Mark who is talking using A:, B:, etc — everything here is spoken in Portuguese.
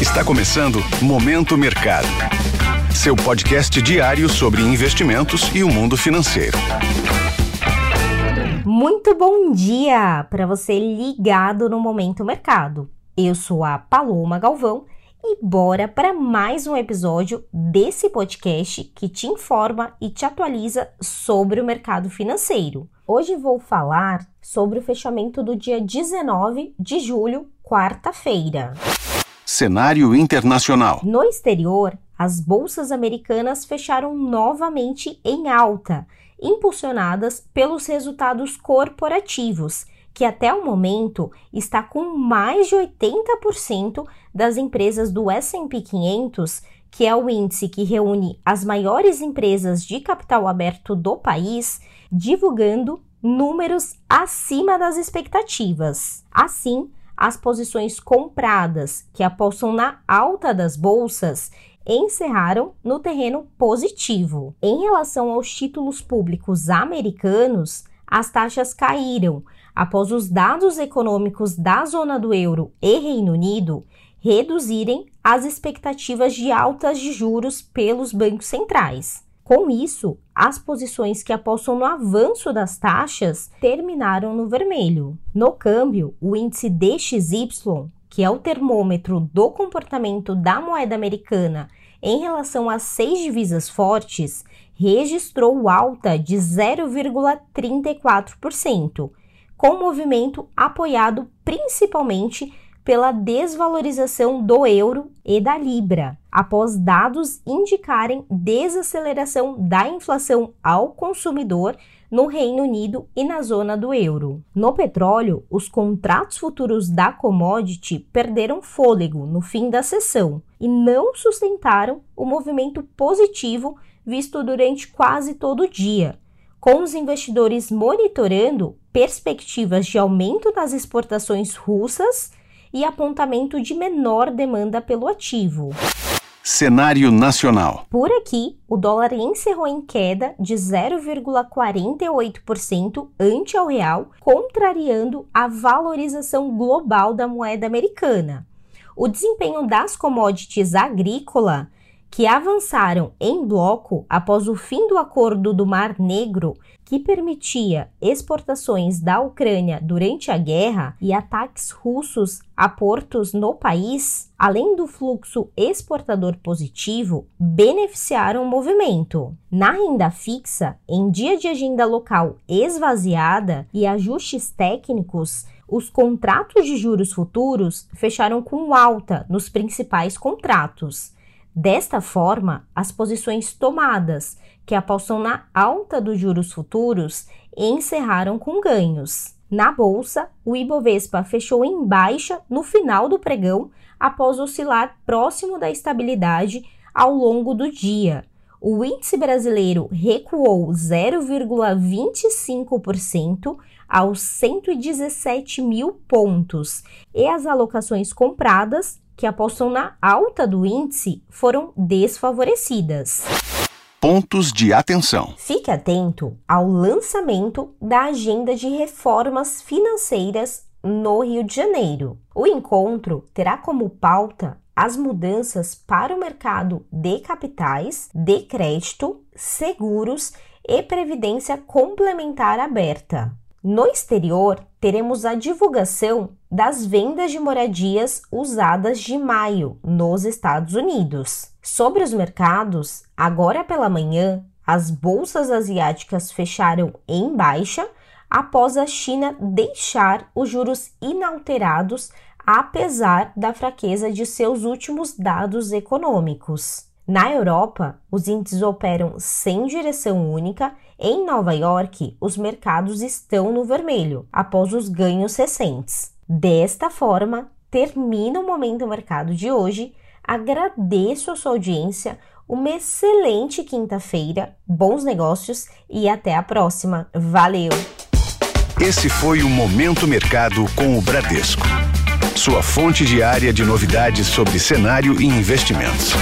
A: Está começando Momento Mercado. Seu podcast diário sobre investimentos e o mundo financeiro.
B: Muito bom dia para você ligado no Momento Mercado. Eu sou a Paloma Galvão e bora para mais um episódio desse podcast que te informa e te atualiza sobre o mercado financeiro. Hoje vou falar sobre o fechamento do dia 19 de julho, quarta-feira.
A: Cenário internacional.
B: No exterior, as bolsas americanas fecharam novamente em alta, impulsionadas pelos resultados corporativos, que até o momento está com mais de 80% das empresas do S&P 500, que é o índice que reúne as maiores empresas de capital aberto do país, divulgando números acima das expectativas. Assim, as posições compradas que apostam na alta das bolsas encerraram no terreno positivo. Em relação aos títulos públicos americanos, as taxas caíram após os dados econômicos da zona do euro e Reino Unido reduzirem as expectativas de altas de juros pelos bancos centrais. Com isso, as posições que apostam no avanço das taxas terminaram no vermelho. No câmbio, o índice DXY, que é o termômetro do comportamento da moeda americana em relação às seis divisas fortes, registrou alta de 0,34%, com movimento apoiado principalmente pela desvalorização do euro e da libra, após dados indicarem desaceleração da inflação ao consumidor no Reino Unido e na zona do euro. No petróleo, os contratos futuros da commodity perderam fôlego no fim da sessão e não sustentaram o movimento positivo visto durante quase todo o dia, com os investidores monitorando perspectivas de aumento das exportações russas e apontamento de menor demanda pelo ativo.
A: Cenário nacional.
B: Por aqui, o dólar encerrou em queda de 0,48% ante ao real, contrariando a valorização global da moeda americana. O desempenho das commodities agrícola que avançaram em bloco após o fim do acordo do Mar Negro, que permitia exportações da Ucrânia durante a guerra e ataques russos a portos no país, além do fluxo exportador positivo, beneficiaram o movimento. Na renda fixa, em dia de agenda local esvaziada e ajustes técnicos, os contratos de juros futuros fecharam com alta nos principais contratos Desta forma, as posições tomadas, que apostam na alta dos juros futuros, encerraram com ganhos. Na bolsa, o Ibovespa fechou em baixa no final do pregão após oscilar próximo da estabilidade ao longo do dia. O índice brasileiro recuou 0,25% aos 117 mil pontos e as alocações compradas que apostam na alta do índice foram desfavorecidas.
A: Pontos de atenção.
B: Fique atento ao lançamento da agenda de reformas financeiras no Rio de Janeiro. O encontro terá como pauta as mudanças para o mercado de capitais, de crédito, seguros e previdência complementar aberta. No exterior, teremos a divulgação das vendas de moradias usadas de maio nos Estados Unidos. Sobre os mercados, agora pela manhã, as bolsas asiáticas fecharam em baixa após a China deixar os juros inalterados, apesar da fraqueza de seus últimos dados econômicos. Na Europa, os índices operam sem direção única. Em Nova York, os mercados estão no vermelho após os ganhos recentes. Desta forma, termina o Momento Mercado de hoje. Agradeço a sua audiência, uma excelente quinta-feira, bons negócios e até a próxima. Valeu!
A: Esse foi o Momento Mercado com o Bradesco, sua fonte diária de novidades sobre cenário e investimentos.